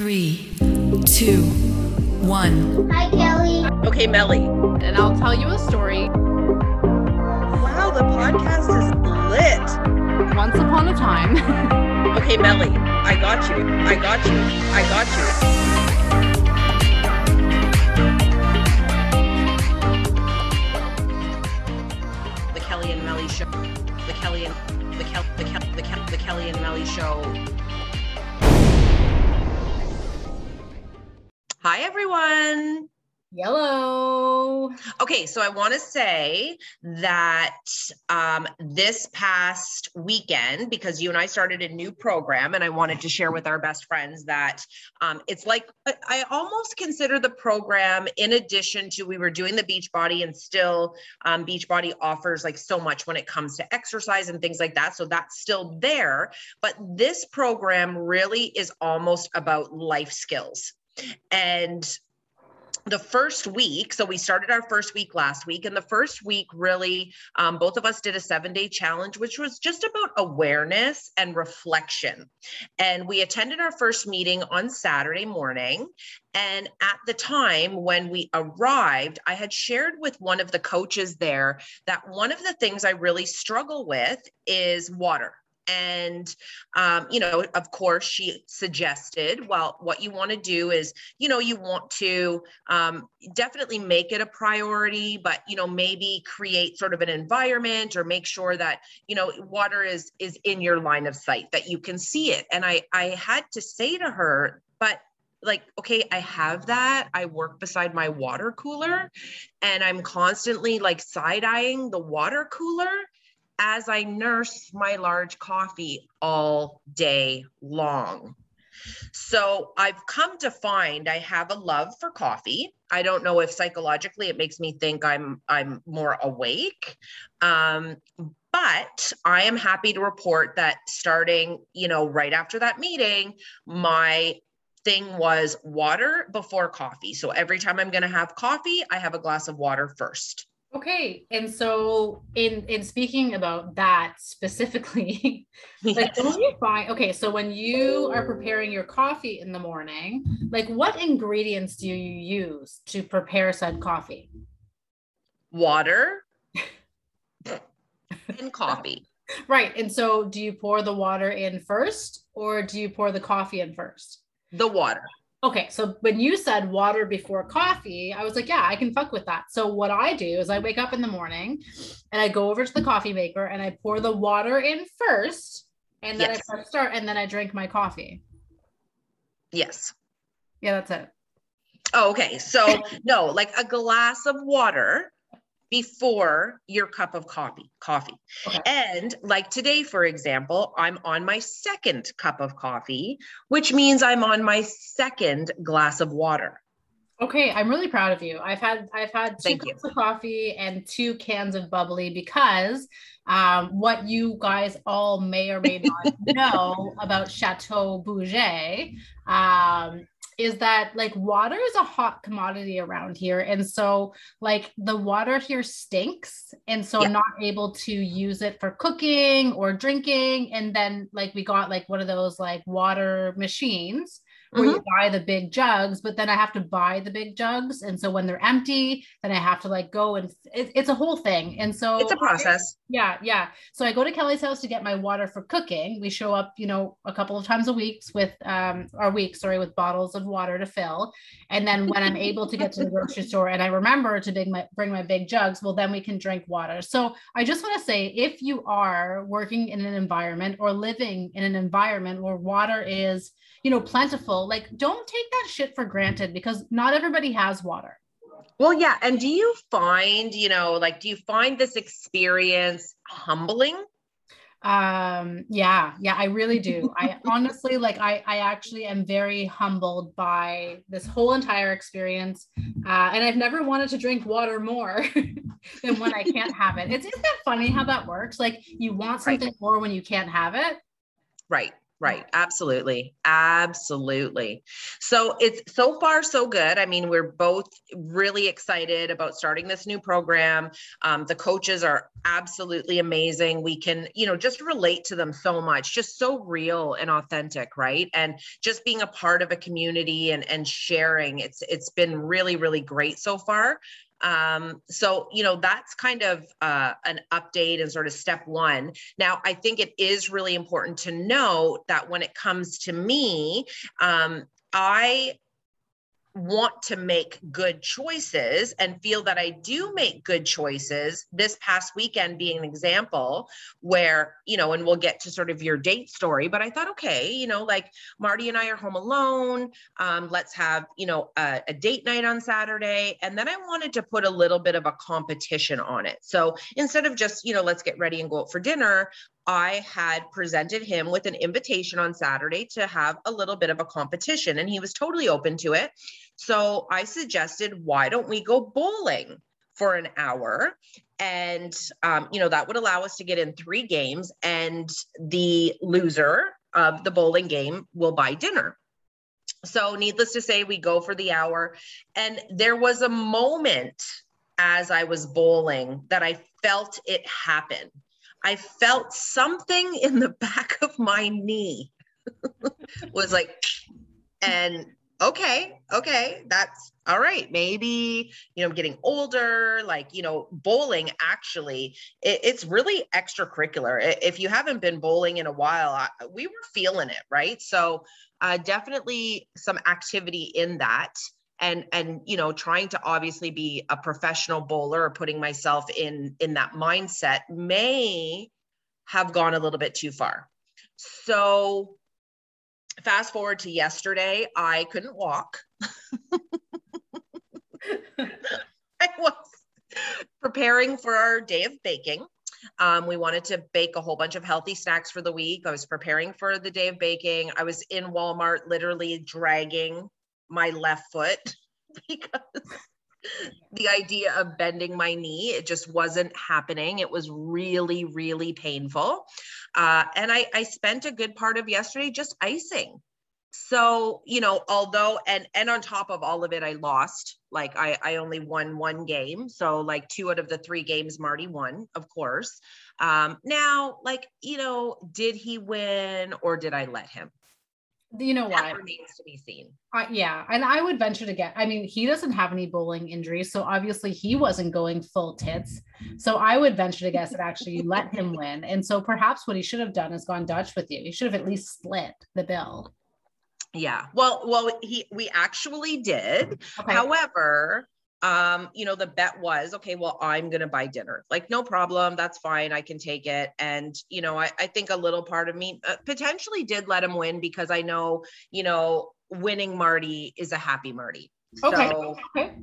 Three, two, one. Hi, Kelly. Okay, Melly. and I'll tell you a story. Wow, the podcast is lit. Once upon a time, Okay, Melly. I got you. I got you. I got you. The Kelly and Melly show. The Kelly and the Kel the Kel the Kel the Kelly and Melly show. Hi everyone. yellow. Okay, so I want to say that um, this past weekend, because you and I started a new program, and I wanted to share with our best friends that um, it's like I, almost consider the program in addition to we were doing the Beachbody, and still um, Beachbody offers like so much when it comes to exercise and things like that. So that's still there, but this program really is almost about life skills. And the first week so we started our first week last week and the first week really um, both of us did a seven day challenge which was just about awareness and reflection. And we attended our first meeting on saturday morning. And at the time when we arrived i had shared with one of the coaches there that one of the things i really struggle with is water and um, you know of course she suggested well what you want to do is you know you want to um, definitely make it a priority but you know maybe create sort of an environment or make sure that you know water is is in your line of sight that you can see it. And i i had to say to her but like okay i have that. I work beside my water cooler and i'm constantly like side eyeing the water cooler as I nurse my large coffee all day long. So I've come to find I have a love for coffee. I don't know if psychologically it makes me think I'm I'm more awake. Um, but I am happy to report that starting, you know, right after that meeting, my thing was water before coffee. So every time I'm going to have coffee, I have a glass of water first. Okay, and so in in speaking about that specifically, like don't you find okay, so when you are preparing your coffee in the morning, like what ingredients do you use to prepare said coffee? Water and coffee. Right, and so do you pour the water in first, or do you pour the coffee in first? The water. Okay, so when you said water before coffee, I was like, yeah, I can fuck with that. So what I do is I wake up in the morning and I go over to the coffee maker and I pour the water in first, and then Yes. I press start and then I drink my coffee. Yes. Yeah, that's it. Oh, okay. So no, like a glass of water before your cup of coffee. Coffee. Okay. And like today, for example, I'm on my second cup of coffee, which means I'm on my second glass of water. Okay, I'm really proud of you. I've had I've had two Thank you. cups of coffee and two cans of bubbly because um, what you guys all may or may not know about Chateau Bouget um, is that like water is a hot commodity around here, and so like the water here stinks, and so Yeah. I'm not able to use it for cooking or drinking. And then like we got like one of those like water machines where Mm-hmm. you buy the big jugs, but then I have to buy the big jugs. And so when they're empty, then I have to like go and it, it's a whole thing. And so It's a process. yeah, yeah. So I go to Kelly's house to get my water for cooking. We show up, you know, a couple of times a week with um our week, sorry, with bottles of water to fill. And then when I'm able to get to the grocery store and I remember to bring my bring my big jugs, well then we can drink water. So I just want to say if you are working in an environment or living in an environment where water is, you know, plentiful, like don't take that shit for granted because not everybody has water. Well, yeah. And do you find, you know, like, do you find this experience humbling? um yeah yeah i really do i honestly like i i actually am very humbled by this whole entire experience uh and i've never wanted to drink water more than when i can't have it it's isn't that funny how that works like you want Right. something more when you can't have it Right. Right. Absolutely. Absolutely. So it's so far so good. I mean, we're both really excited about starting this new program. Um, the coaches are absolutely amazing. We can, you know, just relate to them so much, just so real and authentic, right? And just being a part of a community and and sharing. It's it's been really really great so far. Um, so, you know, that's kind of uh, an update and sort of step one. Now, I think it is really important to note that when it comes to me, um, I want to make good choices and feel that I do make good choices. This past weekend being an example where, you know, and we'll get to sort of your date story, but I thought, okay, you know, like Marty and I are home alone. Um, let's have, you know, a, a date night on Saturday. And then I wanted to put a little bit of a competition on it. So instead of just, you know, let's get ready and go out for dinner, I had presented him with an invitation on Saturday to have a little bit of a competition, and he was totally open to it. So I suggested, why don't we go bowling for an hour? And, um, you know, that would allow us to get in three games, and the loser of the bowling game will buy dinner. So, needless to say, we go for the hour. And there was a moment as I was bowling that I felt it happen I felt something in the back of my knee was like, and okay, okay, that's all right. Maybe, you know, getting older, like, you know, bowling actually, it, it's really extracurricular. If you haven't been bowling in a while, I, we were feeling it, right? So, uh, definitely some activity in that and and you know trying to obviously be a professional bowler or putting myself in in that mindset may have gone a little bit too far so fast forward to yesterday i couldn't walk i was preparing for our day of baking um, we wanted to bake a whole bunch of healthy snacks for the week. I was preparing for the day of baking. I was in Walmart, literally dragging my left foot because the idea of bending my knee it just wasn't happening. It was really really painful. Uh, and I, I spent a good part of yesterday just icing. So you know although and and on top of all of it i lost like i i only won one game. So like two out of the three games marty won of course. Um now like you know did he win or did i let him you know what? remains to be seen. Uh, yeah and i would venture to get i mean he doesn't have any bowling injuries so obviously he wasn't going full tits. So i would venture to guess that actually you let him win. And so perhaps what he should have done is gone dutch with you. He should have at least split the bill. Yeah. Well well he we actually did. Okay. however um, you know, the bet was, okay, well, I'm going to buy dinner. Like, no problem. That's fine. I can take it. And, you know, I, I think a little part of me uh, potentially did let him win because I know, you know, winning Marty is a happy Marty. Okay. So, okay.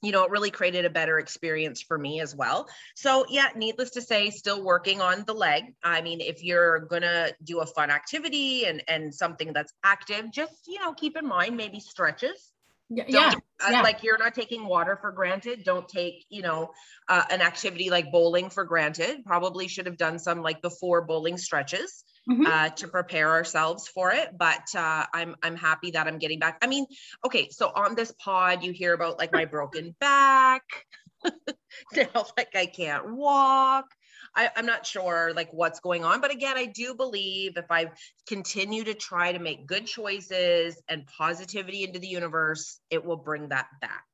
You know, it really created a better experience for me as well. So, yeah, needless to say, still working on the leg. I mean, if you're gonna do a fun activity and and something that's active, just you know, keep in mind maybe stretches yeah, yeah, uh, yeah, like you're not taking water for granted. Don't take you know uh, an activity like bowling for granted. Probably should have done some like before bowling stretches mm-hmm. uh, to prepare ourselves for it. But uh, i'm i'm happy that i'm getting back. I mean okay so on this pod you hear about like my broken back now like i can't walk I, am not sure like what's going on. But again, I do believe if I continue to try to make good choices and positivity into the universe, it will bring that back.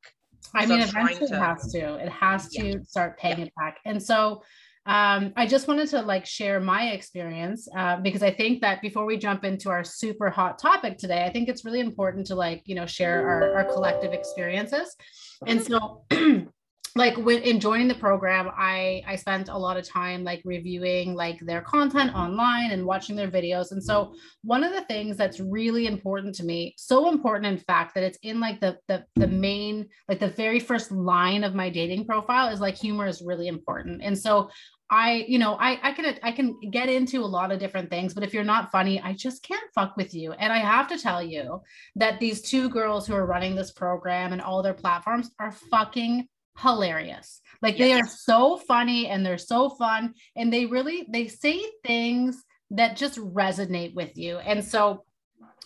I so mean, eventually to, it has to. It has to yeah. start paying yeah. it back. And so um, I just wanted to like share my experience uh, because I think that before we jump into our super hot topic today, I think it's really important to like, you know, share our, our collective experiences. And so like when in joining the program i i spent a lot of time like reviewing like their content online and watching their videos and so one of the things that's really important to me so important in fact that it's in like the the, the main like the very first line of my dating profile is like humor is really important and so I, you know, I I can I can get into a lot of different things, but if you're not funny, I just can't fuck with you. And I have to tell you that these two girls who are running this program and all their platforms are fucking hilarious. Like yes. they are so funny and they're so fun and they really they say things that just resonate with you. And so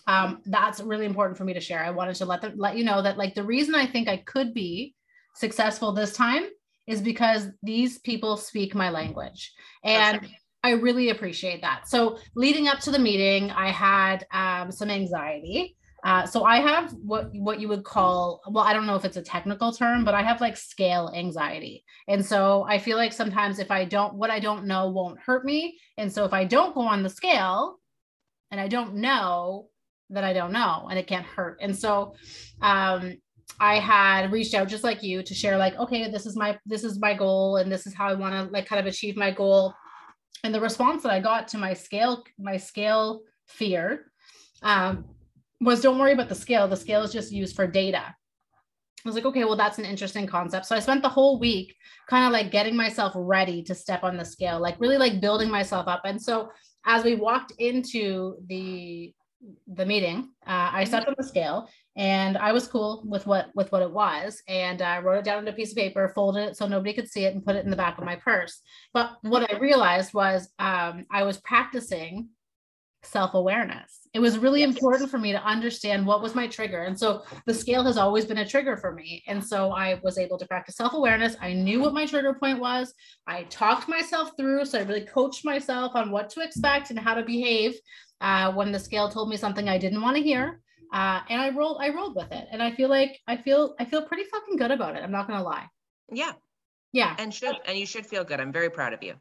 um, that's really important for me to share. I wanted to let them let you know that like the reason I think I could be successful this time is because these people speak my language. And I really appreciate that. So leading up to the meeting, I had um, some anxiety. Uh, so I have what what you would call well, I don't know if it's a technical term, but I have like scale anxiety. And so I feel like sometimes if I don't what I don't know won't hurt me. And so if I don't go on the scale and I don't know, that I don't know and it can't hurt. And so um I had reached out just like you to share like okay this is my this is my goal and this is how I want to like kind of achieve my goal. And the response that I got to my scale my scale fear um was don't worry about the scale. The scale is just used for data. I was like, okay, well, that's an interesting concept. So I spent the whole week kind of like getting myself ready to step on the scale, like really like building myself up. And so as we walked into the the meeting, uh, I stepped on the scale and I was cool with what with what it was, and I wrote it down on a piece of paper, folded it so nobody could see it, and put it in the back of my purse. But what I realized was um, I was practicing self awareness. It was really yes. important for me to understand what was my trigger. And so the scale has always been a trigger for me. And so I was able to practice self awareness. I knew what my trigger point was. I talked myself through. So I really coached myself on what to expect and how to behave uh, when the scale told me something I didn't want to hear. Uh, and I rolled, I rolled with it. And I feel like I feel, I feel pretty fucking good about it. I'm not going to lie. Yeah. Yeah. And should, and you should feel good. I'm very proud of you.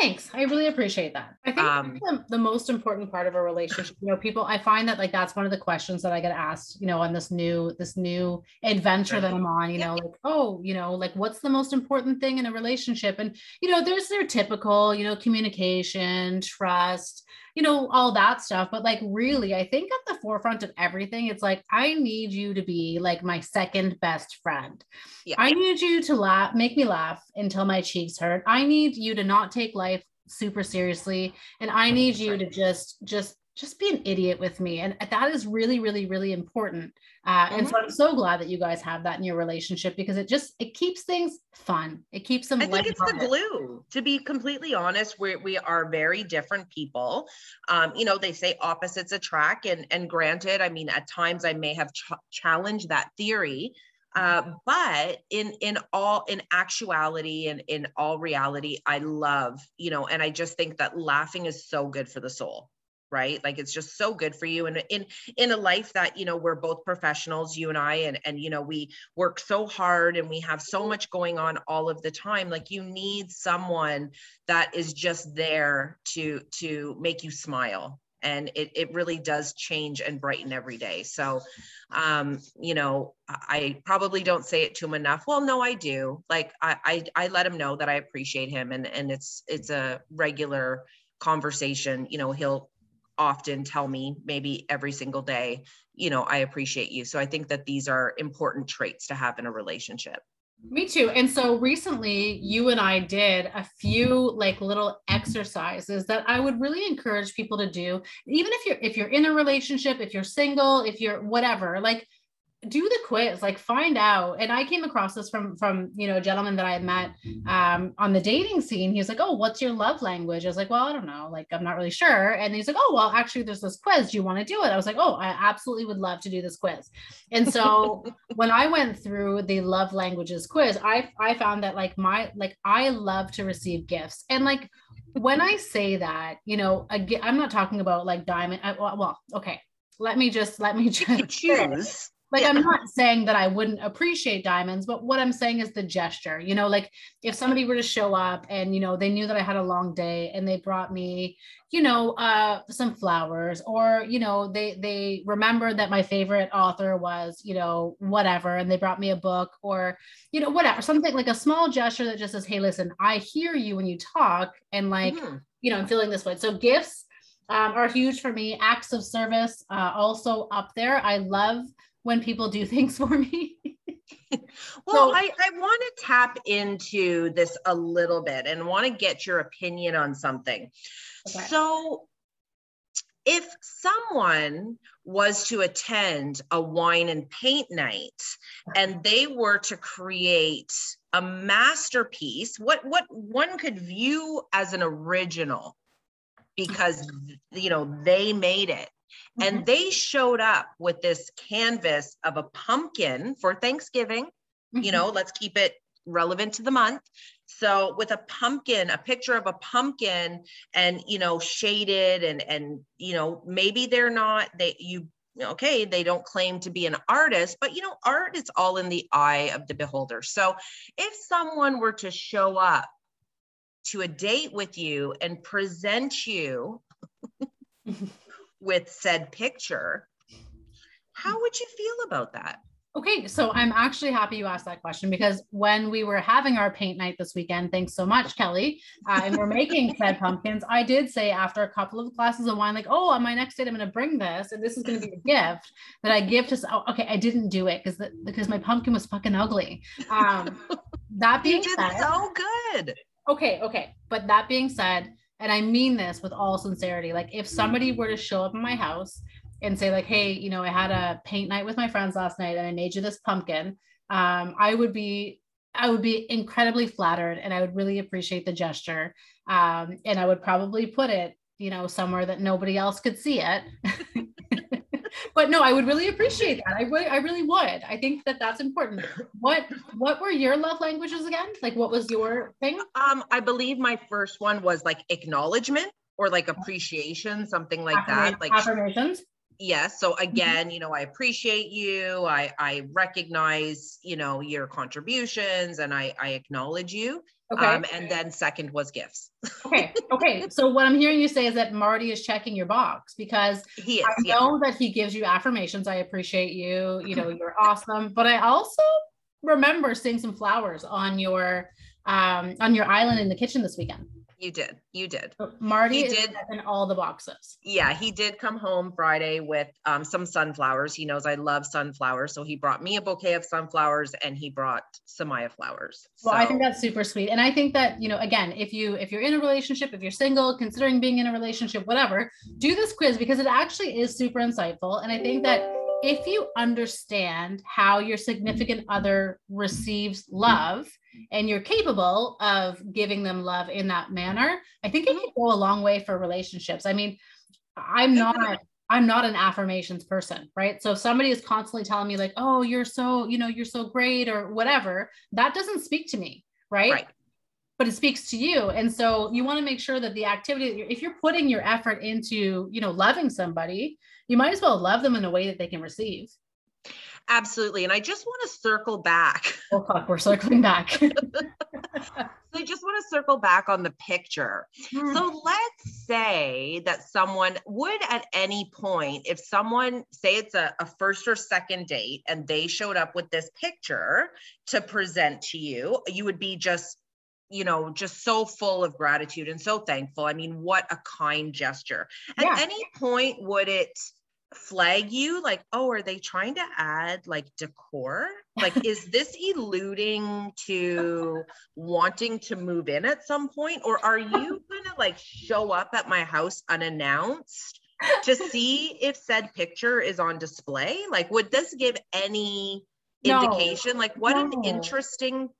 Thanks. I really appreciate that. I think um, the, the, most important part of a relationship, you know, people, I find that like that's one of the questions that I get asked, you know, on this new, this new adventure that I'm on, you know, like, oh, you know, like what's the most important thing in a relationship? And, you know, there's their typical, you know, communication, trust, you know, all that stuff. But like, really, I think at the forefront of everything, it's like, I need you to be like my second best friend. Yeah. I need you to laugh, make me laugh until my cheeks hurt. I need you to not take life super seriously. And I need you to just, just just be an idiot with me. And that is really really really important. Uh, mm-hmm. and so i'm so glad that you guys have that in your relationship because it just it keeps things fun. It keeps them i think it's the glue. To be completely honest we, we are very different people. Um, you know they say opposites attract and and granted i mean at times i may have ch- challenged that theory. Uh, but in in all in actuality and in all reality i love you know and i just think that laughing is so good for the soul right? Like it's just so good for you and in in a life that you know we're both professionals you and i and and you know we work so hard and we have so much going on all of the time like you need someone that is just there to to make you smile and it, it really does change and brighten every day. So um you know i probably don't say it to him enough. Well no i do. Like i i, I let him know that i appreciate him and and it's it's a regular conversation. You know he'll often tell me maybe every single day you know i appreciate you. So i think that these are important traits to have in a relationship. Me too. And so recently you and i did a few like little exercises that i would really encourage people to do even if you're if you're in a relationship if you're single if you're whatever like do the quiz like find out. And i came across this from from you know a gentleman that i had met um, on the dating scene. He was like oh what's your love language? I was like well i don't know. Like i'm not really sure. And he's like oh well actually there's this quiz. Do you want to do it? I was like oh i absolutely would love to do this quiz. And so when i went through the love languages quiz i i found that like my like i love to receive gifts. And like when i say that you know again i'm not talking about like diamond I, well okay. Let me just let me just choose like yeah. i'm not saying that i wouldn't appreciate diamonds but what i'm saying is the gesture you know like if somebody were to show up and you know they knew that i had a long day and they brought me you know uh some flowers or you know they they remembered that my favorite author was you know whatever and they brought me a book or you know whatever something like a small gesture that just says hey listen i hear you when you talk and like mm-hmm. you know i'm feeling this way so gifts um, are huge for me acts of service uh, also up there i love when people do things for me. well, so, I, I want to tap into this a little bit and want to get your opinion on something. Okay. So, if someone was to attend a wine and paint night and they were to create a masterpiece, what what one could view as an original, because you know they made it and Mhm. they showed up with this canvas of a pumpkin for thanksgiving you Mhm. know let's keep it relevant to the month so with a pumpkin a picture of a pumpkin and you know shaded and and you know maybe they're not they you okay they don't claim to be an artist but you know art is all in the eye of the beholder so if someone were to show up to a date with you and present you with said picture how would you feel about that Okay, so I'm actually happy you asked that question because when we were having our paint night this weekend, thanks so much, Kelly, uh, and we're making said pumpkins, I did say after a couple of glasses of wine, like, oh, on my next date, I'm going to bring this, and this is going to be a gift that I give to. Oh, okay, I didn't do it because because my pumpkin was fucking ugly. Um, that you being did said, so good okay, okay. But that being said, and I mean this with all sincerity, like if somebody were to show up in my house and say, like, hey, you know, I had a paint night with my friends last night and I made you this pumpkin, um, I would be I would be incredibly flattered and I would really appreciate the gesture. Um, and I would probably put it, you know, somewhere that nobody else could see it. but no, I would really appreciate that. I really, I really would. I think that that's important. What, what were your love languages again? Like, what was your thing? Um, I believe my first one was like acknowledgement or like appreciation, something like that. Like affirmations. yes. So again, you know, I appreciate you. I I recognize, you know, your contributions and I I acknowledge you. Okay. Um, and then second was gifts. okay. Okay. So what I'm hearing you say is that Marty is checking your box because He is. I yeah. know that he gives you affirmations. I appreciate you. You know, you're awesome. But I also remember seeing some flowers on your um on your island in the kitchen this weekend. You did. You did. So Marty He did. in all the boxes. Yeah, he did come home Friday with um, some sunflowers. He knows I love sunflowers. So he brought me a bouquet of sunflowers and he brought Samaya flowers. Well, I think that's super sweet. And I think that, you know, again, if you if you're in a relationship, if you're single, considering being in a relationship, whatever, do this quiz because it actually is super insightful. And I think that if you understand how your significant other receives love and you're capable of giving them love in that manner, I think it mm-hmm. can go a long way for relationships. I mean, I'm not I'm not an affirmations person, right? So if somebody is constantly telling me like, "Oh, you're so, you know, you're so great" or whatever, that doesn't speak to me, right? Right. But it speaks to you, and so you want to make sure that the activity, if you're putting your effort into, you know, loving somebody, you might as well love them in a way that they can receive. Absolutely. And I just want to circle back. Oh fuck, we're circling back. So I just want to circle back on the picture. Hmm. So let's say that someone would at any point, if someone, say it's a, a first or second date, and they showed up with this picture to present to you, you would be just, you know, just so full of gratitude and so thankful. I mean, what a kind gesture. At Yeah. any point, would it flag you like, oh, are they trying to add like decor? Like, is this alluding to wanting to move in at some point? Or are you gonna like show up at my house unannounced to see if said picture is on display? Like, would this give any No. indication? Like, what an No. interesting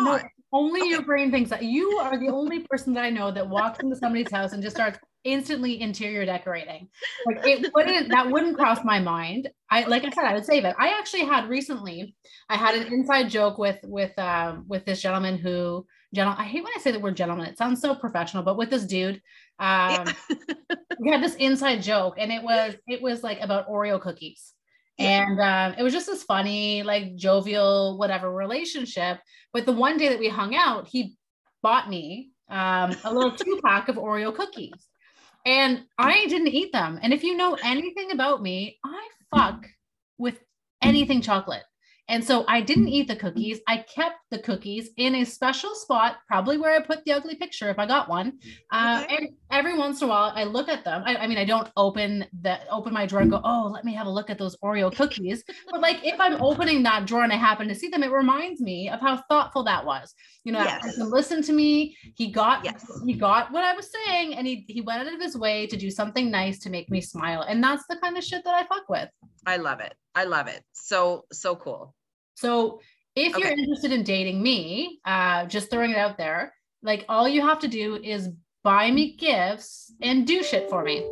No, thought. Only Okay. your brain thinks that. You are the only person that I know that walks into somebody's house and just starts instantly interior decorating. Like it wouldn't that wouldn't cross my mind. I like I said, I would save it. I actually had recently, I had an inside joke with with um with this gentleman who gentle I hate when I say the word gentleman, it sounds so professional, but with this dude, um we had this inside joke and it was it was like about Oreo cookies. And um, it was just this funny, like jovial, whatever relationship. But the one day that we hung out, he bought me um, a little two pack of Oreo cookies. And I didn't eat them. And if you know anything about me, I fuck with anything chocolate. And so I didn't eat the cookies. I kept the cookies in a special spot, probably where I put the ugly picture if I got one. Uh, Okay. and every once in a while, I look at them. I, I mean, I don't open the open my drawer and go, "Oh, let me have a look at those Oreo cookies." But like, if I'm opening that drawer and I happen to see them, it reminds me of how thoughtful that was. You know, that Yes. person listened to me. He got Yes. he got what I was saying, and he he went out of his way to do something nice to make me smile. And that's the kind of shit that I fuck with. I love it. I love it. So, so cool. So if you're interested in dating me, uh, just throwing it out there, like all you have to do is buy me gifts and do shit for me.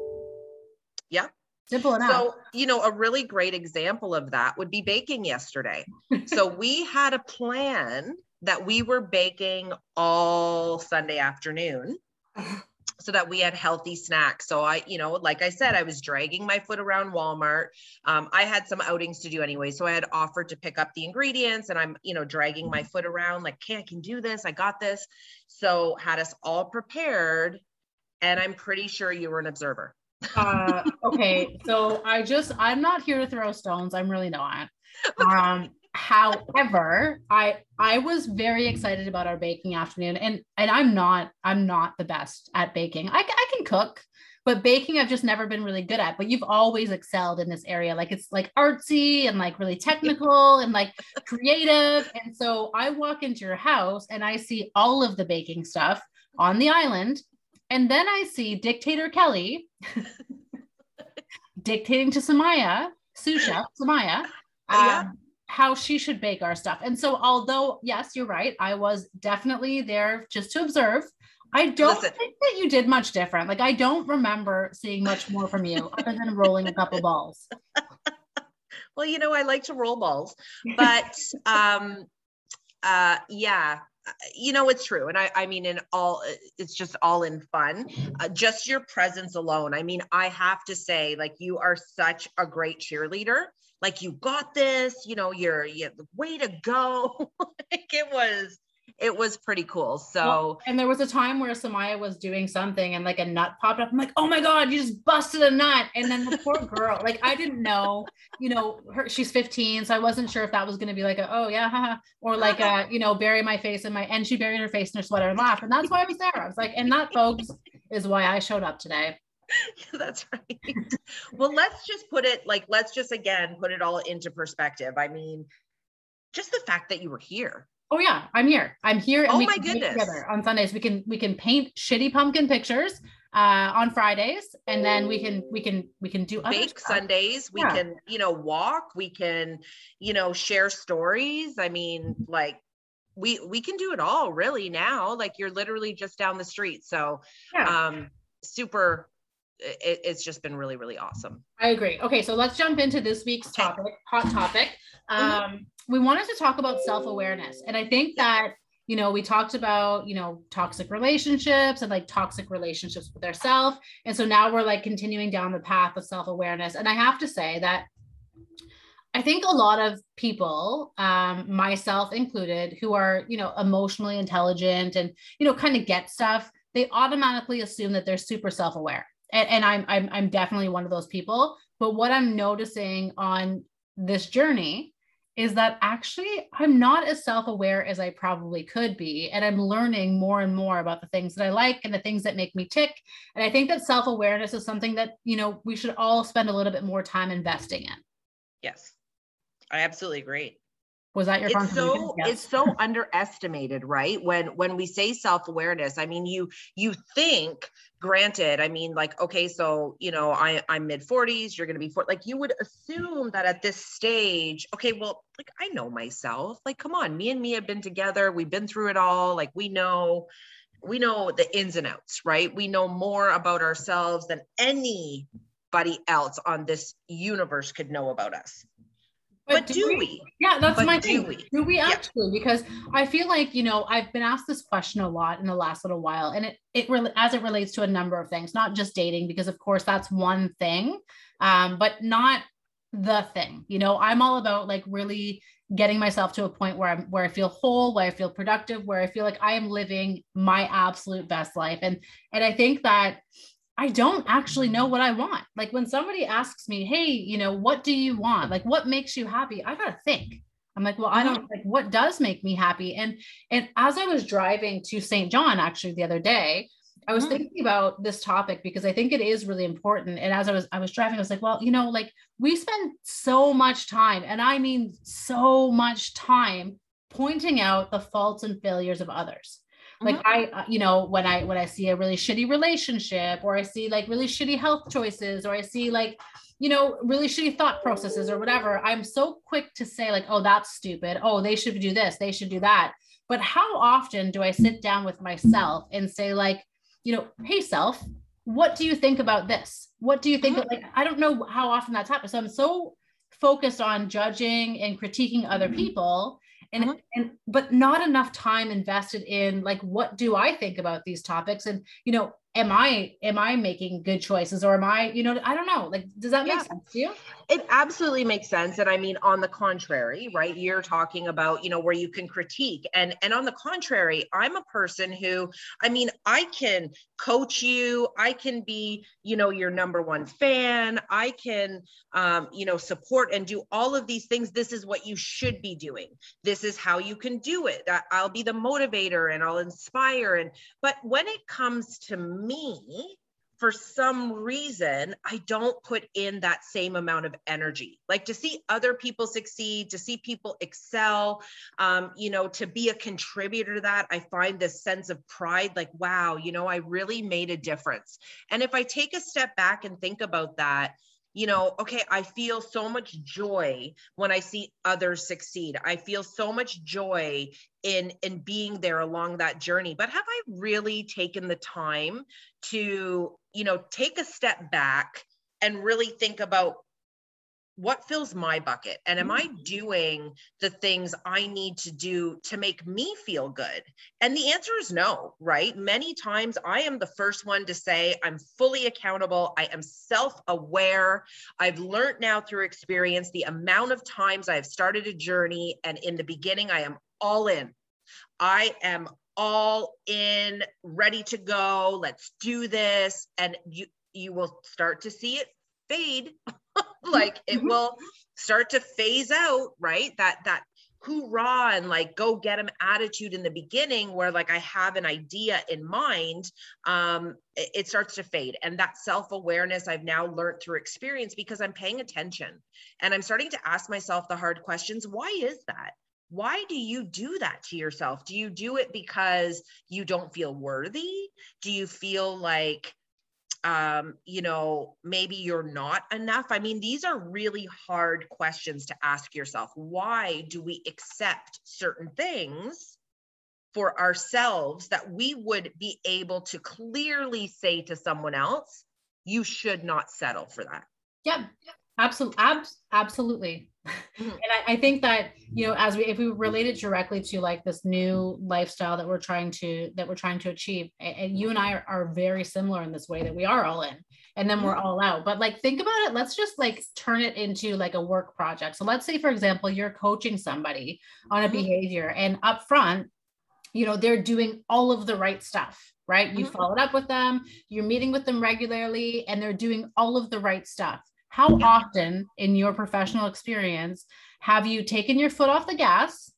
Yeah. Simple enough. So, you know, a really great example of that would be baking yesterday. so, we had a plan that we were baking all Sunday afternoon so that we had healthy snacks. So I, you know, like I said, I was dragging my foot around Walmart. Um, I had some outings to do anyway. So I had offered to pick up the ingredients and I'm, you know, dragging my foot around like, okay, I can do this. I got this. So had us all prepared. And I'm pretty sure you were an observer. uh, okay. So I just, I'm not here to throw stones. I'm really not. Um, however i i was very excited about our baking afternoon and and i'm not i'm not the best at baking. I, I can cook but baking i've just never been really good at but you've always excelled in this area. Like it's like artsy and like really technical and like creative and so i walk into your house and i see all of the baking stuff on the island and then i see dictator kelly dictating to samaya Susha samaya Yeah. Um, how she should bake our stuff. And so, although, yes, you're right, I was definitely there just to observe. I don't Listen. think that you did much different. Like, I don't remember seeing much more from you other than rolling a couple balls. Well, you know, I like to roll balls, but um, uh, yeah, you know, it's true. And I, I mean, in all, it's just all in fun. Uh, just your presence alone. I mean, I have to say, like, you are such a great cheerleader. Like, you got this. You know, you're, you're way to go. like, it was, it was pretty cool. So. Well, and there was a time where Samaya was doing something and like a nut popped up. I'm like, oh my God, you just busted a nut. And then the poor girl, like I didn't know, you know, her she's 15. So I wasn't sure if that was gonna be like a, oh yeah, haha, or like a, you know, bury my face in my and she buried her face in her sweater and laughed. And that's why I was there. I was like, and that folks is why I showed up today. That's right. well, let's just put it like, let's just again put it all into perspective. I mean, just the fact that you were here. Oh yeah, I'm here. I'm here and Oh we my can do it goodness. together on Sundays. We can we can paint shitty pumpkin pictures uh on Fridays and then we can we can we can do other Bake stuff. Sundays. We Yeah. can, you know, walk. We can, you know, share stories. I mean, like, we we can do it all really now. Like, you're literally just down the street. So, Yeah. um, super. It, it's just been really, really awesome. I agree. Okay, so let's jump into this week's topic, hot topic. Um, we wanted to talk about self-awareness. And I think that, you know, we talked about, you know, toxic relationships and like toxic relationships with ourselves. And so now we're like continuing down the path of self-awareness. And I have to say that I think a lot of people, um, myself included, who are, you know, emotionally intelligent and, you know, kind of get stuff, they automatically assume that they're super self-aware. And, and I'm, I'm I'm definitely one of those people. But what I'm noticing on this journey is that actually I'm not as self-aware as I probably could be. And I'm learning more and more about the things that I like and the things that make me tick. And I think that self-awareness is something that, you know, we should all spend a little bit more time investing in. Yes, I absolutely agree. Was that your it's so Yes. it's so underestimated right? When when we say self-awareness i mean you you think granted i mean like okay so you know i i'm mid 40s you're going to be four like you would assume that at this stage okay well like i know myself like come on me and me have been together we've been through it all like we know we know the ins and outs right? We know more about ourselves than anybody else on this universe could know about us but, do we? Yeah, that's But my do thing. we? Do we Yeah. actually? Because I feel like you know I've been asked this question a lot in the last little while, and it it really as it relates to a number of things, not just dating, because of course that's one thing, um, but not the thing. You know, I'm all about like really getting myself to a point where I'm where I feel whole, where I feel productive, where I feel like I am living my absolute best life, and and I think that I don't actually know what I want. Like when somebody asks me, "Hey, you know, what do you want? Like what makes you happy?" I got to think. I'm like, "Well, I don't like what does make me happy?" And and as I was driving to St. John actually the other day, I was Mhm. thinking about this topic because I think it is really important. And as I was I was driving, I was like, "Well, you know, like we spend so much time, and I mean so much time pointing out the faults and failures of others." Like i uh, you know when i when i see a really shitty relationship or i see like really shitty health choices or i see like you know really shitty thought processes or whatever i'm so quick to say like oh that's stupid oh they should do this they should do that but how often do i sit down with myself and say like you know, hey self, what do you think about this? What do you think? Mhm. Like, I don't know how often that's happened. So I'm so focused on judging and critiquing other people and Mhm. and but not enough time invested in like what do I think about these topics and you know am I am I making good choices or am I you know I don't know like does that make Yeah. sense to you? It absolutely makes sense. And I mean, on the contrary, right? You're talking about, you know, where you can critique. And and on the contrary, I'm a person who, I mean, I can coach you, I can be, you know, your number one fan, I can um, you know, support and do all of these things. This is what you should be doing. This is how you can do it. I'll be the motivator and I'll inspire. And but when it comes to me, for some reason, I don't put in that same amount of energy. Like to see other people succeed, to see people excel, um, you know, to be a contributor to that, I find this sense of pride like, wow, you know, I really made a difference. And if I take a step back and think about that, you know, okay, I feel so much joy when I see others succeed. I feel so much joy in in being there along that journey. But have I really taken the time to, you know, take a step back and really think about what fills my bucket? And am i mm. doing the things i need to do to make me feel good? And the answer is no right? Many times i am the first one to say i'm fully accountable. I am self-aware. I've learned now through experience the amount of times i've started a journey and in the beginning i am all in. I am all in ready to go. Let's do this. And you you will start to see it fade like it will start to phase out right? That that hoorah and like go get them attitude in the beginning where like i have an idea in mind um it, it starts to fade. And that self-awareness i've now learned through experience because i'm paying attention and i'm starting to ask myself the hard questions why is that? Why do you do that to yourself? Do you do it because you don't feel worthy? Do you feel like um, you know, maybe you're not enough. I mean, these are really hard questions to ask yourself. Why do we accept certain things for ourselves that we would be able to clearly say to someone else, you should not settle for that? Yeah, absolutely, abs- absolutely. Mhm. And I, I think that you know, as we if we relate it mm-hmm. directly to like this new lifestyle that we're trying to that we're trying to achieve, and, you and I are, are very similar in this way that we are all in, and then we're mm-hmm. all out. But like, think about it. Let's just like turn it into like a work project. So let's say, for example, you're coaching somebody on a mm-hmm. behavior, and up front, you know, they're doing all of the right stuff. Right. You followed up with them, you're meeting with them regularly, and they're doing all of the right stuff. How often in your professional experience have you taken your foot off the gas,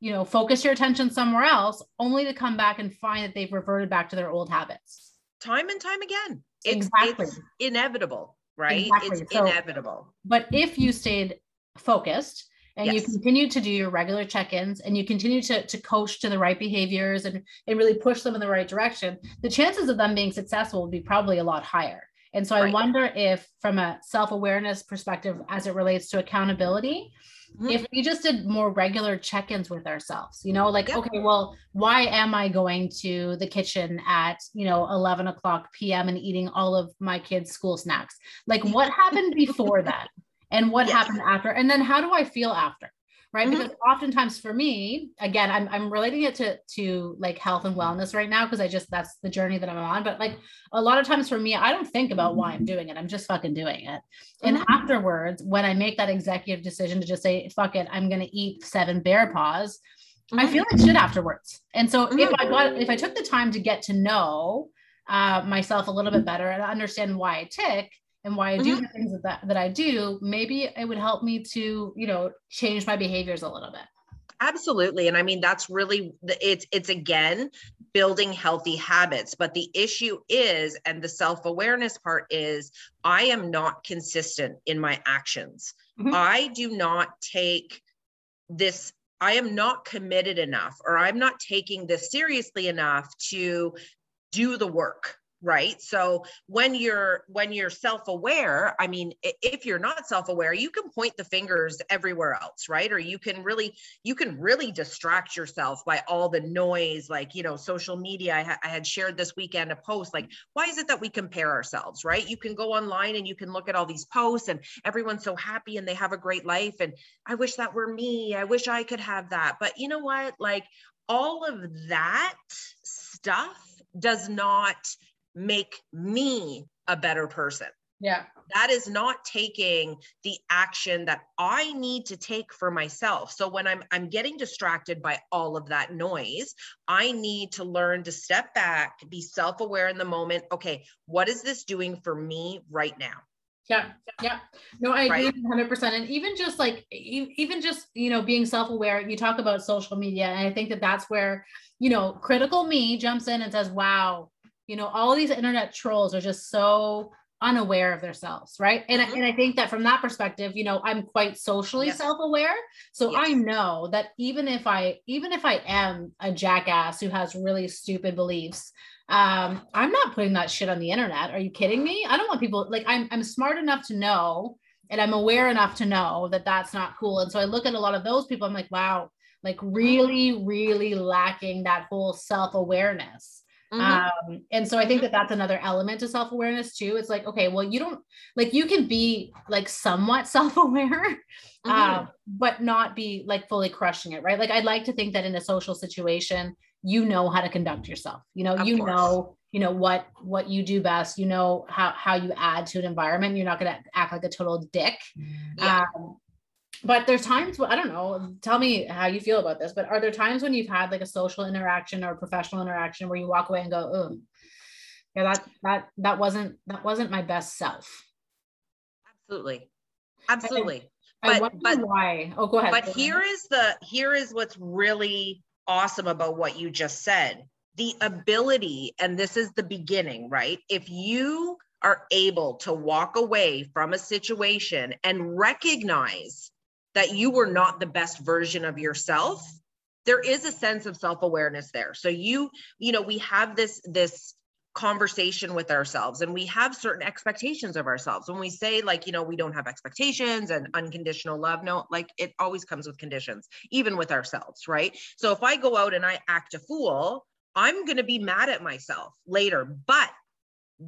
you know, focus your attention somewhere else, only to come back and find that they've reverted back to their old habits? Time and time again. It's, Exactly. it's inevitable, right? Exactly. It's So- inevitable. But if you stayed focused and you Yes. continue to do your regular check-ins and you continue to, to coach to the right behaviors and, and really push them in the right direction, the chances of them being successful would be probably a lot higher. And so I wonder if from a self-awareness perspective as it relates to accountability, Mhm. if we just did more regular check-ins with ourselves you know like Yeah. okay well why am i going to the kitchen at you know 11 o'clock pm and eating all of my kids school snacks? Like what happened before that? And what happened after? And then how do i feel after right? Mhm. because oftentimes for me again I'm, I'm relating it to to like health and wellness right now because i just that's the journey that i'm on. But like a lot of times for me i don't think about why i'm doing it. I'm just fucking doing it. And Mhm. afterwards when i make that executive decision to just say fuck it i'm going to eat seven bear paws i Mhm. feel like shit afterwards. And so if i got if i took the time to get to know uh, myself a little bit better and understand why i tick and why I do the things that, that I do, maybe it would help me to, you know, change my behaviors a little bit. Absolutely. And I mean, that's really, the- it's, it's again, building healthy habits. But the issue is, and the self awareness part is, I am not consistent in my actions. Mhm. I do not take this, I am not committed enough, or I'm not taking this seriously enough to do the work right? So when you're when you're self-aware i mean if you're not self-aware you can point the fingers everywhere else right? Or you can really you can really distract yourself by all the noise like you know social media. I, ha- I had shared this weekend a post like why is it that we compare ourselves right? You can go online and you can look at all these posts and everyone's so happy and they have a great life and i wish that were me. I wish i could have that. But you know what? Like all of that stuff does not make me a better person. Yeah. That is not taking the action that I need to take for myself. So when I'm I'm getting distracted by all of that noise, I need to learn to step back, be self-aware in the moment. Okay, what is this doing for me right now? Yeah, yeah. No, I agree right? 100%. And even just like, even just, you know, being self aware, you talk about social media. And I think that that's where, you know, critical me jumps in and says, wow, you know all these internet trolls are just so unaware of themselves right? And, mm-hmm. and i think that from that perspective you know i'm quite socially yes. self-aware. So yes. i know that even if i even if i am a jackass who has really stupid beliefs um i'm not putting that shit on the internet. Are you kidding me? I don't want people like i'm, I'm smart enough to know and i'm aware enough to know that that's not cool. And so i look at a lot of those people i'm like wow like really really lacking that whole self-awareness Mm-hmm. Um, and so I think that that's another element to self awareness too. It's like, okay, well, you don't like you can be like somewhat self aware, mm-hmm. uh, but not be like fully crushing it, right? Like, I'd like to think that in a social situation, you know how to conduct yourself. You know, of you course. know, you know what what you do best. You know how how you add to an environment. You're not going to act like a total dick. Yeah. Um, but there's times I don't know. Tell me how you feel about this. But are there times when you've had like a social interaction or professional interaction where you walk away and go, "Oh, yeah, that that that wasn't that wasn't my best self." Absolutely, absolutely. I, but, I but why? Oh, go ahead. But go here ahead. is the here is what's really awesome about what you just said. The ability, and this is the beginning, right? If you are able to walk away from a situation and recognize that you were not the best version of yourself there is a sense of self-awareness there. So you you know we have this this conversation with ourselves and we have certain expectations of ourselves. When we say like you know we don't have expectations and unconditional love no like it always comes with conditions even with ourselves right? So if i go out and i act a fool i'm going to be mad at myself later but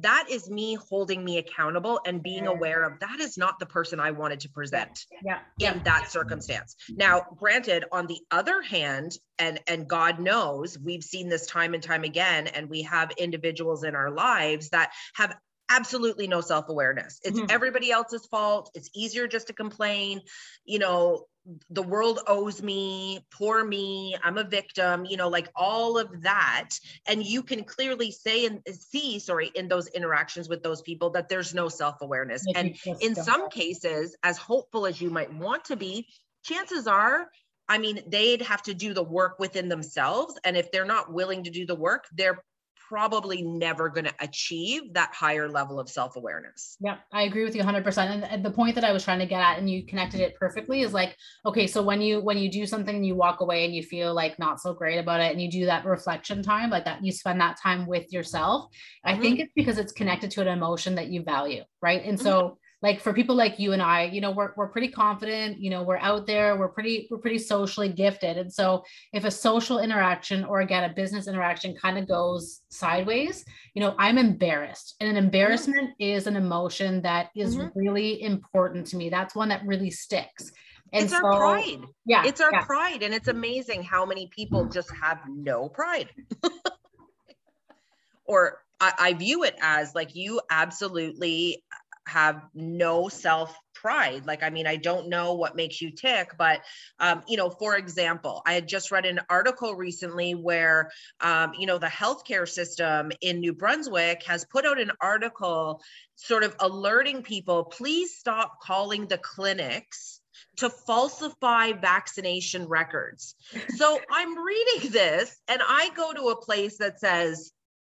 that is me holding me accountable and being aware of that is not the person I wanted to present yeah. in yeah. that circumstance. Now, granted, on the other hand, and and God knows we've seen this time and time again, and we have individuals in our lives that have absolutely no self-awareness. It's mm-hmm. everybody else's fault. It's easier just to complain. You know, the world owes me, poor me, I'm a victim, you know, like all of that. And you can clearly say and see, sorry, in those interactions with those people that there's no self awareness. And in some cases, as hopeful as you might want to be, chances are, I mean, they'd have to do the work within themselves. And if they're not willing to do the work, they're probably never going to achieve that higher level of self awareness. Yeah, I agree with you 100%. And, the point that I was trying to get at, and you connected it perfectly, is like, okay, so when you when you do something and you walk away and you feel like not so great about it, and you do that reflection time, like that, you spend that time with yourself. Mm-hmm. I think it's because it's connected to an emotion that you value, right? And so. Mm-hmm like for people like you and I, you know, we're, we're pretty confident, you know, we're out there, we're pretty, we're pretty socially gifted. And so if a social interaction or again, a business interaction kind of goes sideways, you know, I'm embarrassed and an embarrassment mm-hmm. is an emotion that is mm-hmm. really important to me. That's one that really sticks. And it's so, our pride. Yeah. It's our yeah. pride. And it's amazing how many people just have no pride. or I, I, view it as like you absolutely have no self pride like i mean i don't know what makes you tick but um, you know for example i had just read an article recently where um, you know the healthcare system in new brunswick has put out an article sort of alerting people please stop calling the clinics to falsify vaccination records. So i'm reading this and i go to a place that says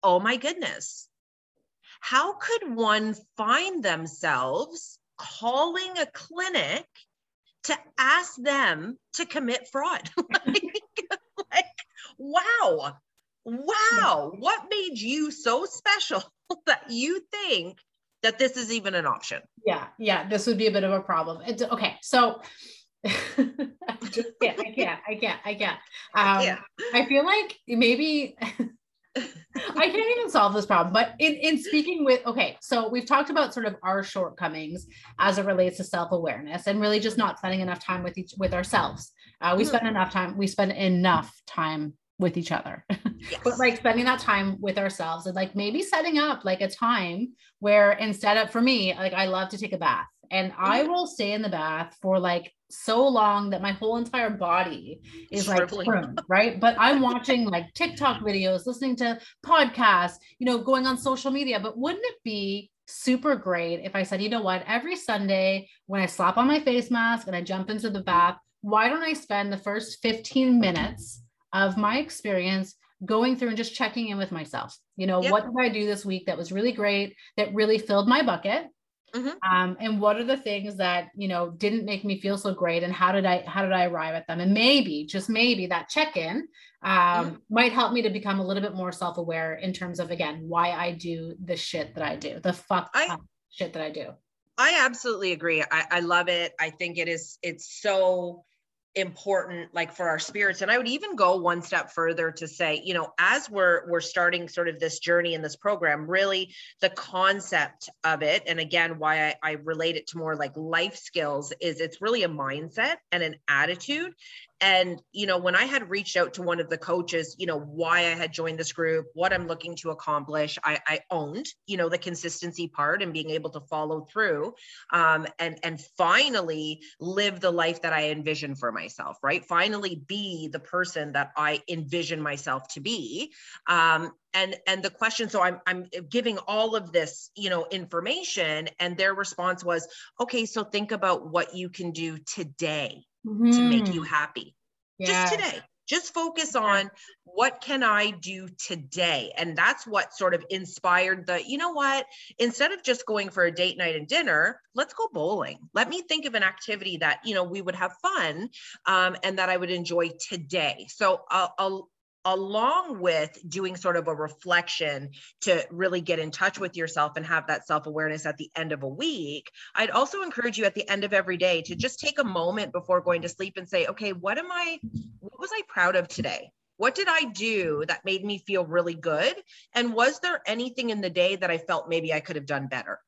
oh my goodness how could one find themselves calling a clinic to ask them to commit fraud? like, like, wow. Wow. What made you so special that you think that this is even an option. Yeah, yeah, this would be a bit of a problem. It's okay. So I just can't, I can't, I can't, I can't. Um, Yeah. I feel like maybe I can't even solve this problem. But in, in speaking with, okay, so we've talked about sort of our shortcomings as it relates to self-awareness and really just not spending enough time with each with ourselves. Uh, we Mhm. spend enough time, we spend enough time with each other. Yes. but like spending that time with ourselves and like maybe setting up like a time where instead of for me like i love to take a bath and i Mm-hmm. will stay in the bath for like so long that my whole entire body is like pruned, right but i'm watching like tiktok videos listening to podcasts you know going on social media but wouldn't it be super great if i said you know what every sunday when i slap on my face mask and i jump into the bath why don't i spend the first 15 minutes of my experience going through and just checking in with myself. You know, Yep. what did I do this week that was really great, that really filled my bucket? Mhm. Um, and what are the things that you know didn't make me feel so great, and how did I how did I arrive at them? And maybe, just maybe, that check in um, Mm-hmm. might help me to become a little bit more self aware in terms of again why I do the shit that I do, the fuck I- shit that I do. I absolutely agree. I, I love it. I think it is, it's so important like for our spirits. And i would even go one step further to say you know as we're we're starting sort of this journey in this program really the concept of it and again why I, I relate it to more like life skills is it's really a mindset and an attitude and you know when i had reached out to one of the coaches you know why i had joined this group what i'm looking to accomplish i, I owned you know the consistency part and being able to follow through um, and and finally live the life that i envision for myself right? Finally be the person that i envision myself to be um, and and the question so i'm i'm giving all of this you know information and their response was okay so think about what you can do today to make you Mhm. happy. Yes. just today. Just focus on what can i do today? And that's what sort of inspired the you know what? Instead of just going for a date night and dinner let's go bowling. Let me think of an activity that you know we would have fun um, and that i would enjoy today. So uh, uh, along with doing sort of a reflection to really get in touch with yourself and have that self-awareness at the end of a week I'd also encourage you at the end of every day to just take a moment before going to sleep and say, okay, what am I, what was I proud of today? What did I do that made me feel really good? And was there anything in the day that I felt maybe I could have done better?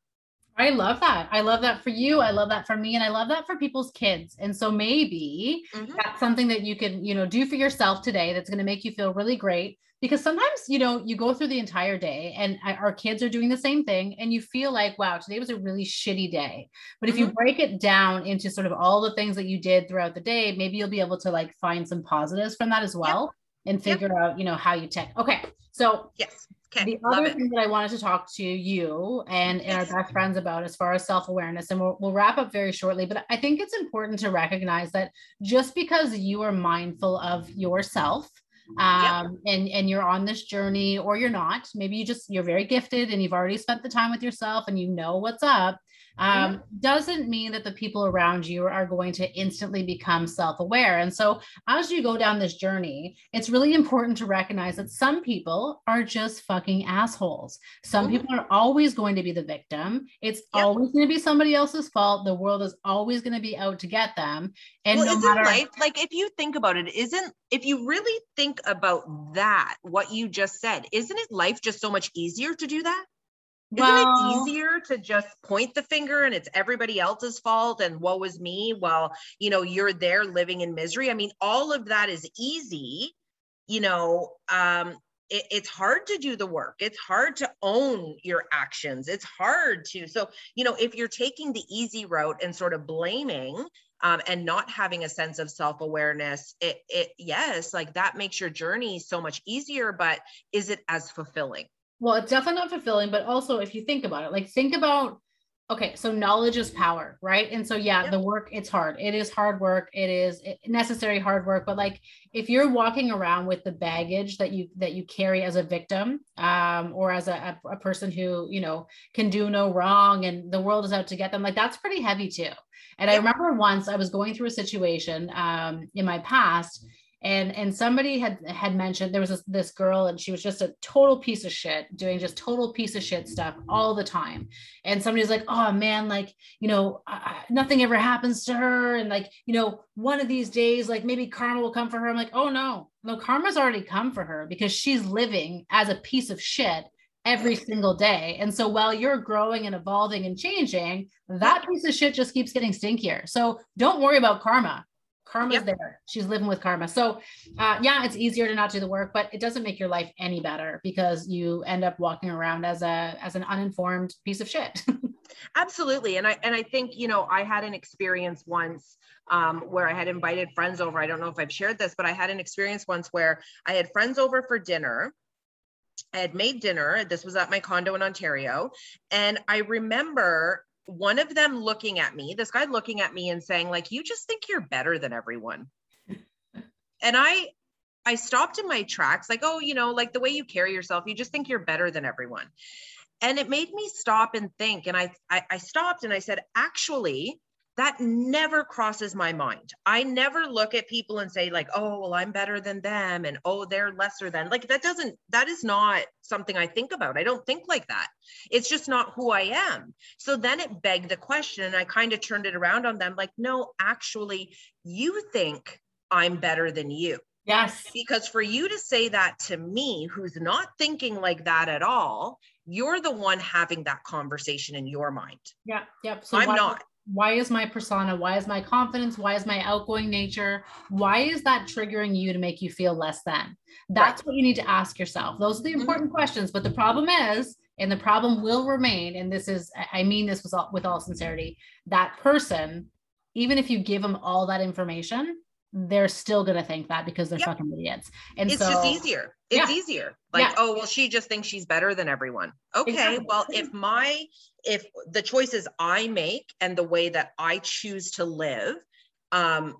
I love that. I love that for you. I love that for me. And I love that for people's kids. And so maybe Mhm. that's something that you can, you know, do for yourself today that's going to make you feel really great. Because sometimes, you know, you go through the entire day and our kids are doing the same thing and you feel like, wow, today was a really shitty day. But if you break it down into sort of all the things that you did throughout the day, maybe you'll be able to like find some positives from that as well and Yep. figure out, you know, how you take. Okay. So Yes. Okay. the other it. thing that I wanted to talk to you and, and our best friends about as far as self-awareness, and we'll, we'll wrap up very shortly, but I think it's important to recognize that just because you are mindful of yourself um, and, and you're on this journey or you're not, maybe you just, you're very gifted and you've already spent the time with yourself and you know what's up, um, doesn't mean that the people around you are going to instantly become self-aware. And so as you go down this journey, it's really important to recognize that some people are just fucking assholes. Some Mhm. people are always going to be the victim. It's Yep. always going to be somebody else's fault. The world is always going to be out to get them. And well, no matter life like if you think about it, isn't if you really think about that, what you just said, isn't it life just so much easier to do that? Isn't it easier to just point the finger and it's everybody else's fault and woe is me while you know you're there living in misery? I mean, all of that is easy, you know. Um, it, it's hard to do the work. It's hard to own your actions. It's hard to so you know if you're taking the easy route and sort of blaming um, and not having a sense of self-awareness it, it yes like that makes your journey so much easier but is it as fulfilling Well, it's definitely not fulfilling, but also if you think about it, like think about okay, so knowledge is power, right? And so yeah, Yep. the work it's hard. It is hard work. It is necessary hard work, but like if you're walking around with the baggage that you that you carry as a victim um or as a, a, a person who, you know, can do no wrong and the world is out to get them, like that's pretty heavy too. And I remember once I was going through a situation um in my past and and somebody had had mentioned there was this, this girl and she was just a total piece of shit doing just total piece of shit stuff all the time and somebody's like oh man like you know I, nothing ever happens to her and like you know one of these days like maybe karma will come for her i'm like oh no no karma's already come for her because she's living as a piece of shit every single day. And so while you're growing and evolving and changing, that piece of shit just keeps getting stinkier. So don't worry about karma. Karma's yep. there. She's living with karma. So, uh, yeah, it's easier to not do the work, but it doesn't make your life any better because you end up walking around as a as an uninformed piece of shit. Absolutely, and I and I think you know I had an experience once um, where I had invited friends over. I don't know if I've shared this, but I had an experience once where I had friends over for dinner I had made dinner. This was at my condo in Ontario. And I remember one of them looking at me, this guy looking at me and saying, like, you just think you're better than everyone. and I, I stopped in my tracks, like, oh, you know, like the way you carry yourself, you just think you're better than everyone. And it made me stop and think. And I, I, I stopped and I said, actually, that never crosses my mind. I never look at people and say like, "Oh, well I'm better than them" and "Oh, they're lesser than." Like that doesn't that is not something I think about. I don't think like that. It's just not who I am. So then it begged the question and I kind of turned it around on them like, "No, actually, you think I'm better than you." Yes. Because for you to say that to me, who's not thinking like that at all, you're the one having that conversation in your mind. Yeah. Yep. So I'm not why is my persona why is my confidence why is my outgoing nature why is that triggering you to make you feel less than that's right. what you need to ask yourself those are the mm-hmm. important mm-hmm. questions but the problem is and the problem will remain and this is i mean this was all, with all sincerity that person even if you give them all that information they're still going to think that because they're yep. fucking idiots. And it's so, just easier. It's yeah. easier. Like, yeah. oh, well, she just thinks she's better than everyone. Okay. Exactly. Well, if my, if the choices I make and the way that I choose to live um,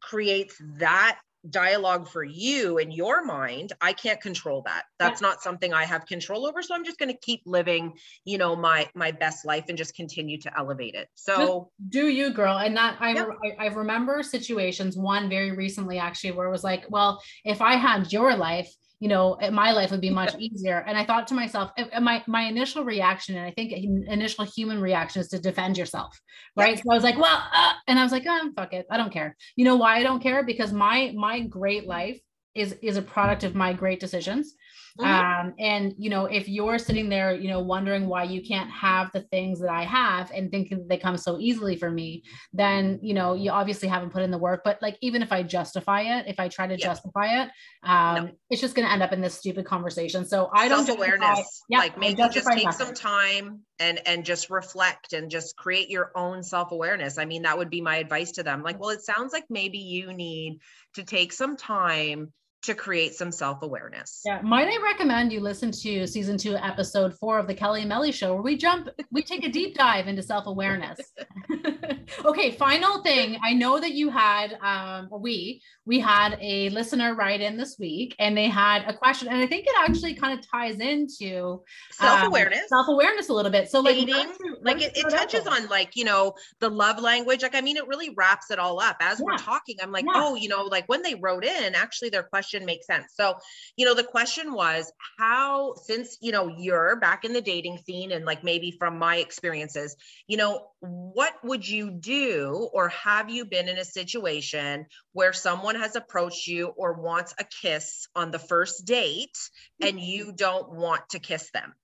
creates that dialogue for you in your mind i can't control that. That's not something i have control over so i'm just going to keep living you know my my best life and just continue to elevate it. So just do you girl. And that I, yeah. I i remember situations one very recently actually where it was like well if i had your life you know my life would be much easier. And i thought to myself eh, eh, my my initial reaction and i think initial human reaction is to defend yourself right? So i was like well uh, and i was like oh, fuck it i don't care. You know why i don't care? Because my my great life is is a product of my great decisions Mm-hmm. Um, and you know, if you're sitting there, you know, wondering why you can't have the things that I have and thinking that they come so easily for me, then you know, you obviously haven't put in the work. But like, even if I justify it, if I try to yeah. justify it, um, no. it's just going to end up in this stupid conversation. So I don't awareness. Yeah, like maybe just take nothing. some time and and just reflect and just create your own self awareness. I mean, that would be my advice to them. Like, well, it sounds like maybe you need to take some time to create some self awareness. Yeah. Might I recommend you listen to season two, episode four of the Kelly and Melly show, where we jump, we take a deep dive into self awareness. okay. Final thing. I know that you had, um, we, we had a listener write in this week and they had a question. And I think it actually kind of ties into self awareness, um, self awareness a little bit. So, like, Dating, like it, it touches on, like, you know, the love language. Like, I mean, it really wraps it all up. As yeah. we're talking, I'm like, yeah. oh, you know, like when they wrote in, actually, their question question makes sense. So, you know, the question was how, since, you know, you're back in the dating scene and like maybe from my experiences, you know, what would you do or have you been in a situation where someone has approached you or wants a kiss on the first date and mm-hmm. you don't want to kiss them?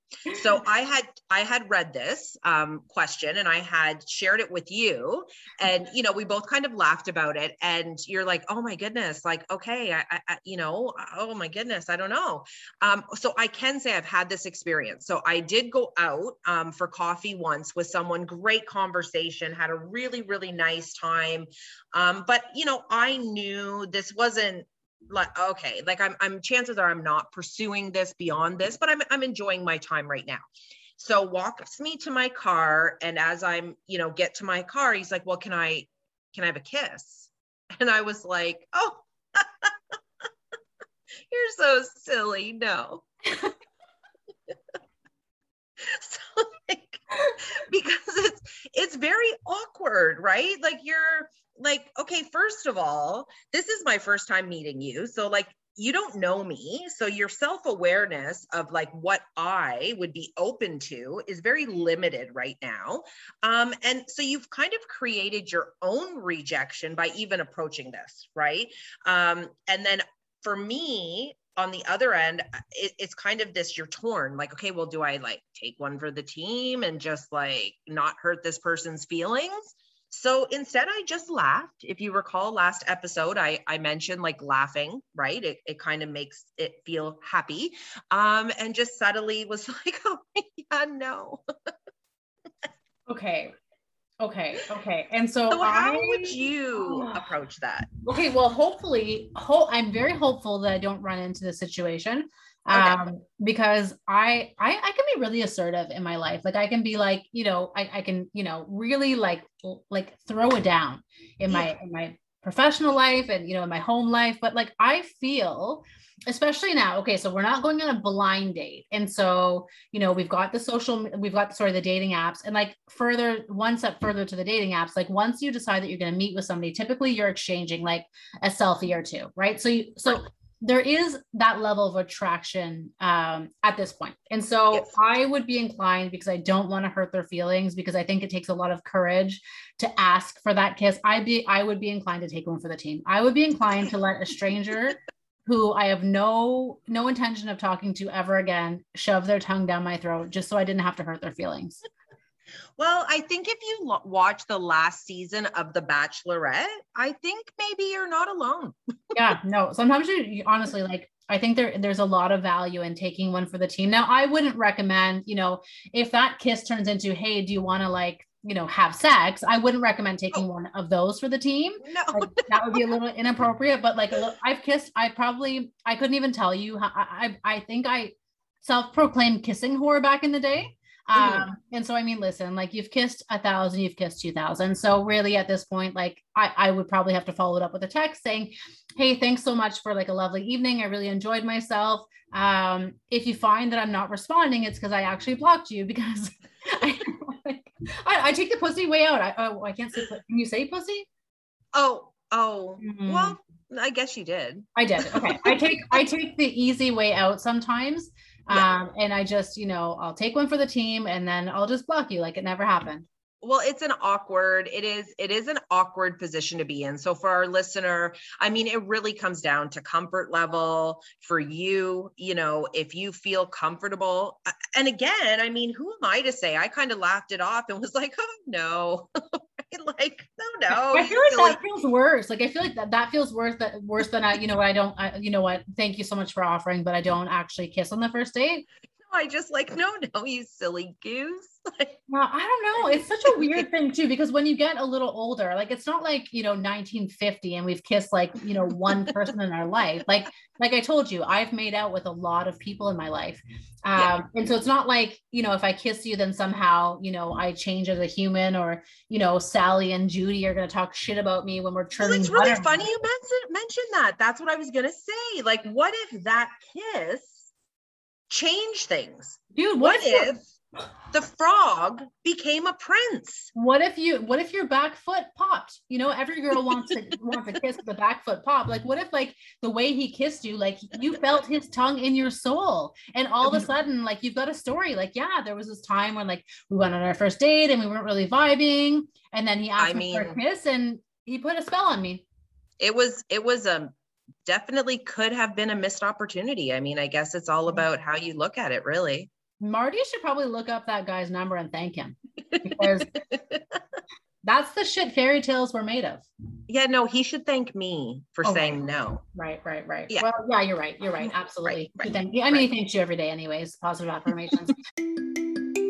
So i had i had read this um, question and i had shared it with you and you know we both kind of laughed about it and you're like oh my goodness like okay i, I you know oh my goodness i don't know. Um, so i can say i've had this experience. So i did go out um, for coffee once with someone great conversation had a really really nice time. Um, but you know i knew this wasn't like okay like i'm i'm chances are i'm not pursuing this beyond this but i'm i'm enjoying my time right now. So walks me to my car and as i'm you know get to my car he's like well can i can i have a kiss? And i was like oh you're so silly no. So like because it's it's very awkward right? Like you're like, okay, first of all, this is my first time meeting you. So, like, you don't know me. So, your self awareness of like what I would be open to is very limited right now. Um, and so, you've kind of created your own rejection by even approaching this, right? Um, and then for me, on the other end, it, it's kind of this you're torn like, okay, well, do I like take one for the team and just like not hurt this person's feelings? So instead, I just laughed. If you recall last episode, I, I mentioned like laughing, right? It, it kind of makes it feel happy. Um, and just subtly was like, oh, yeah, no. okay. Okay. Okay. And so, so how I, would you approach that? Okay. Well, hopefully, ho- I'm very hopeful that I don't run into this situation Okay. um because I, I i can be really assertive in my life. Like i can be like you know i, I can you know really like like throw it down in my in my professional life and you know in my home life. But like i feel especially now okay so we're not going on a blind date. And so you know we've got the social we've got sort of the dating apps. And like further one step further to the dating apps like once you decide that you're going to meet with somebody typically you're exchanging like a selfie or two right? So you so there is that level of attraction um, at this point. And so Yes. I would be inclined because I don't want to hurt their feelings because I think it takes a lot of courage to ask for that kiss. I'd be I would be inclined to take one for the team. I would be inclined to let a stranger who I have no no intention of talking to ever again shove their tongue down my throat just so I didn't have to hurt their feelings. Well, I think if you lo- watch the last season of The Bachelorette, I think maybe you're not alone. yeah no sometimes you, you honestly like i think there there's a lot of value in taking one for the team now i wouldn't recommend you know if that kiss turns into hey do you want to like you know have sex i wouldn't recommend taking oh. one of those for the team No. like, that would be a little inappropriate but like i've kissed i probably i couldn't even tell you how i i, think i self-proclaimed kissing whore back in the day. Um and so i mean listen like you've kissed a thousand you've kissed two thousand so really at this point like i i would probably have to follow it up with a text saying hey thanks so much for like a lovely evening i really enjoyed myself um if you find that i'm not responding it's because i actually blocked you because I, I i take the pussy way out i oh i can't say can you say pussy Oh, oh. Mhm. Well, I guess you did. I did. Okay. I take I take the easy way out sometimes. Yeah. Um, and I just, you know, I'll take one for the team and then I'll just block you like it never happened. Well, it's an awkward, it is, it is an awkward position to be in. So for our listener, I mean, it really comes down to comfort level for you, you know, if you feel comfortable. And again, I mean, who am I to say? I kind of laughed it off and was like, oh no. like, no, no. I feel like that feels worse. Like I feel like that, that feels worse that worse than I, you know what, I don't I, you know what, thank you so much for offering, but I don't actually kiss on the first date. I just like, no, no, you silly goose. Like, Well, I don't know. It's such a weird thing too, because when you get a little older, like it's not like you know 1950 and we've kissed like you know one person in our life. Like like I told you, I've made out with a lot of people in my life, um, Yeah. and so it's not like you know if I kiss you, then somehow you know I change as a human, or you know Sally and Judy are going to talk shit about me when we're Well, turning. it's really funny you mentioned mentioned that. That's what I was gonna say. Like, what if that kiss changed things? dude. What What, if? if the frog became a prince? What if you what if your back foot popped? You know, every girl wants to wants to kiss with the back foot pop. Like what if like the way he kissed you, like you felt his tongue in your soul. And all of a mm-hmm. sudden, like you've got a story. Like, yeah, there was this time when like we went on our first date and we weren't really vibing. And then he asked I me for a kiss and he put a spell on me. It was it was a definitely could have been a missed opportunity. I mean, I guess it's all about how you look at it, really. Marty should probably look up that guy's number and thank him because that's the shit fairy tales were made of. Yeah, no, he should thank me for Oh, saying no. Right, right, right. Yeah. Well, yeah, you're right. You're right. Absolutely. right, He thank you. I mean, right. he thanks you every day, anyways. Positive affirmations.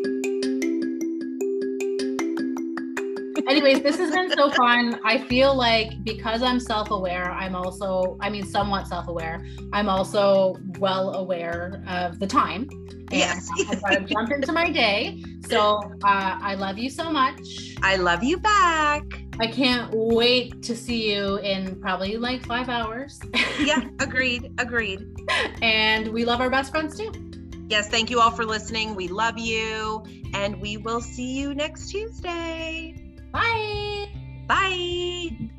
anyways, this has been so fun. I feel like because I'm self aware, I'm also, I mean, somewhat self aware, I'm also well aware of the time. And Yes. I've to jump into my day. So uh, I love you so much. I love you back. I can't wait to see you in probably like five hours. Yeah, agreed. Agreed. and we love our best friends too. Yes, thank you all for listening. We love you, and we will see you next Tuesday. Bye. Bye.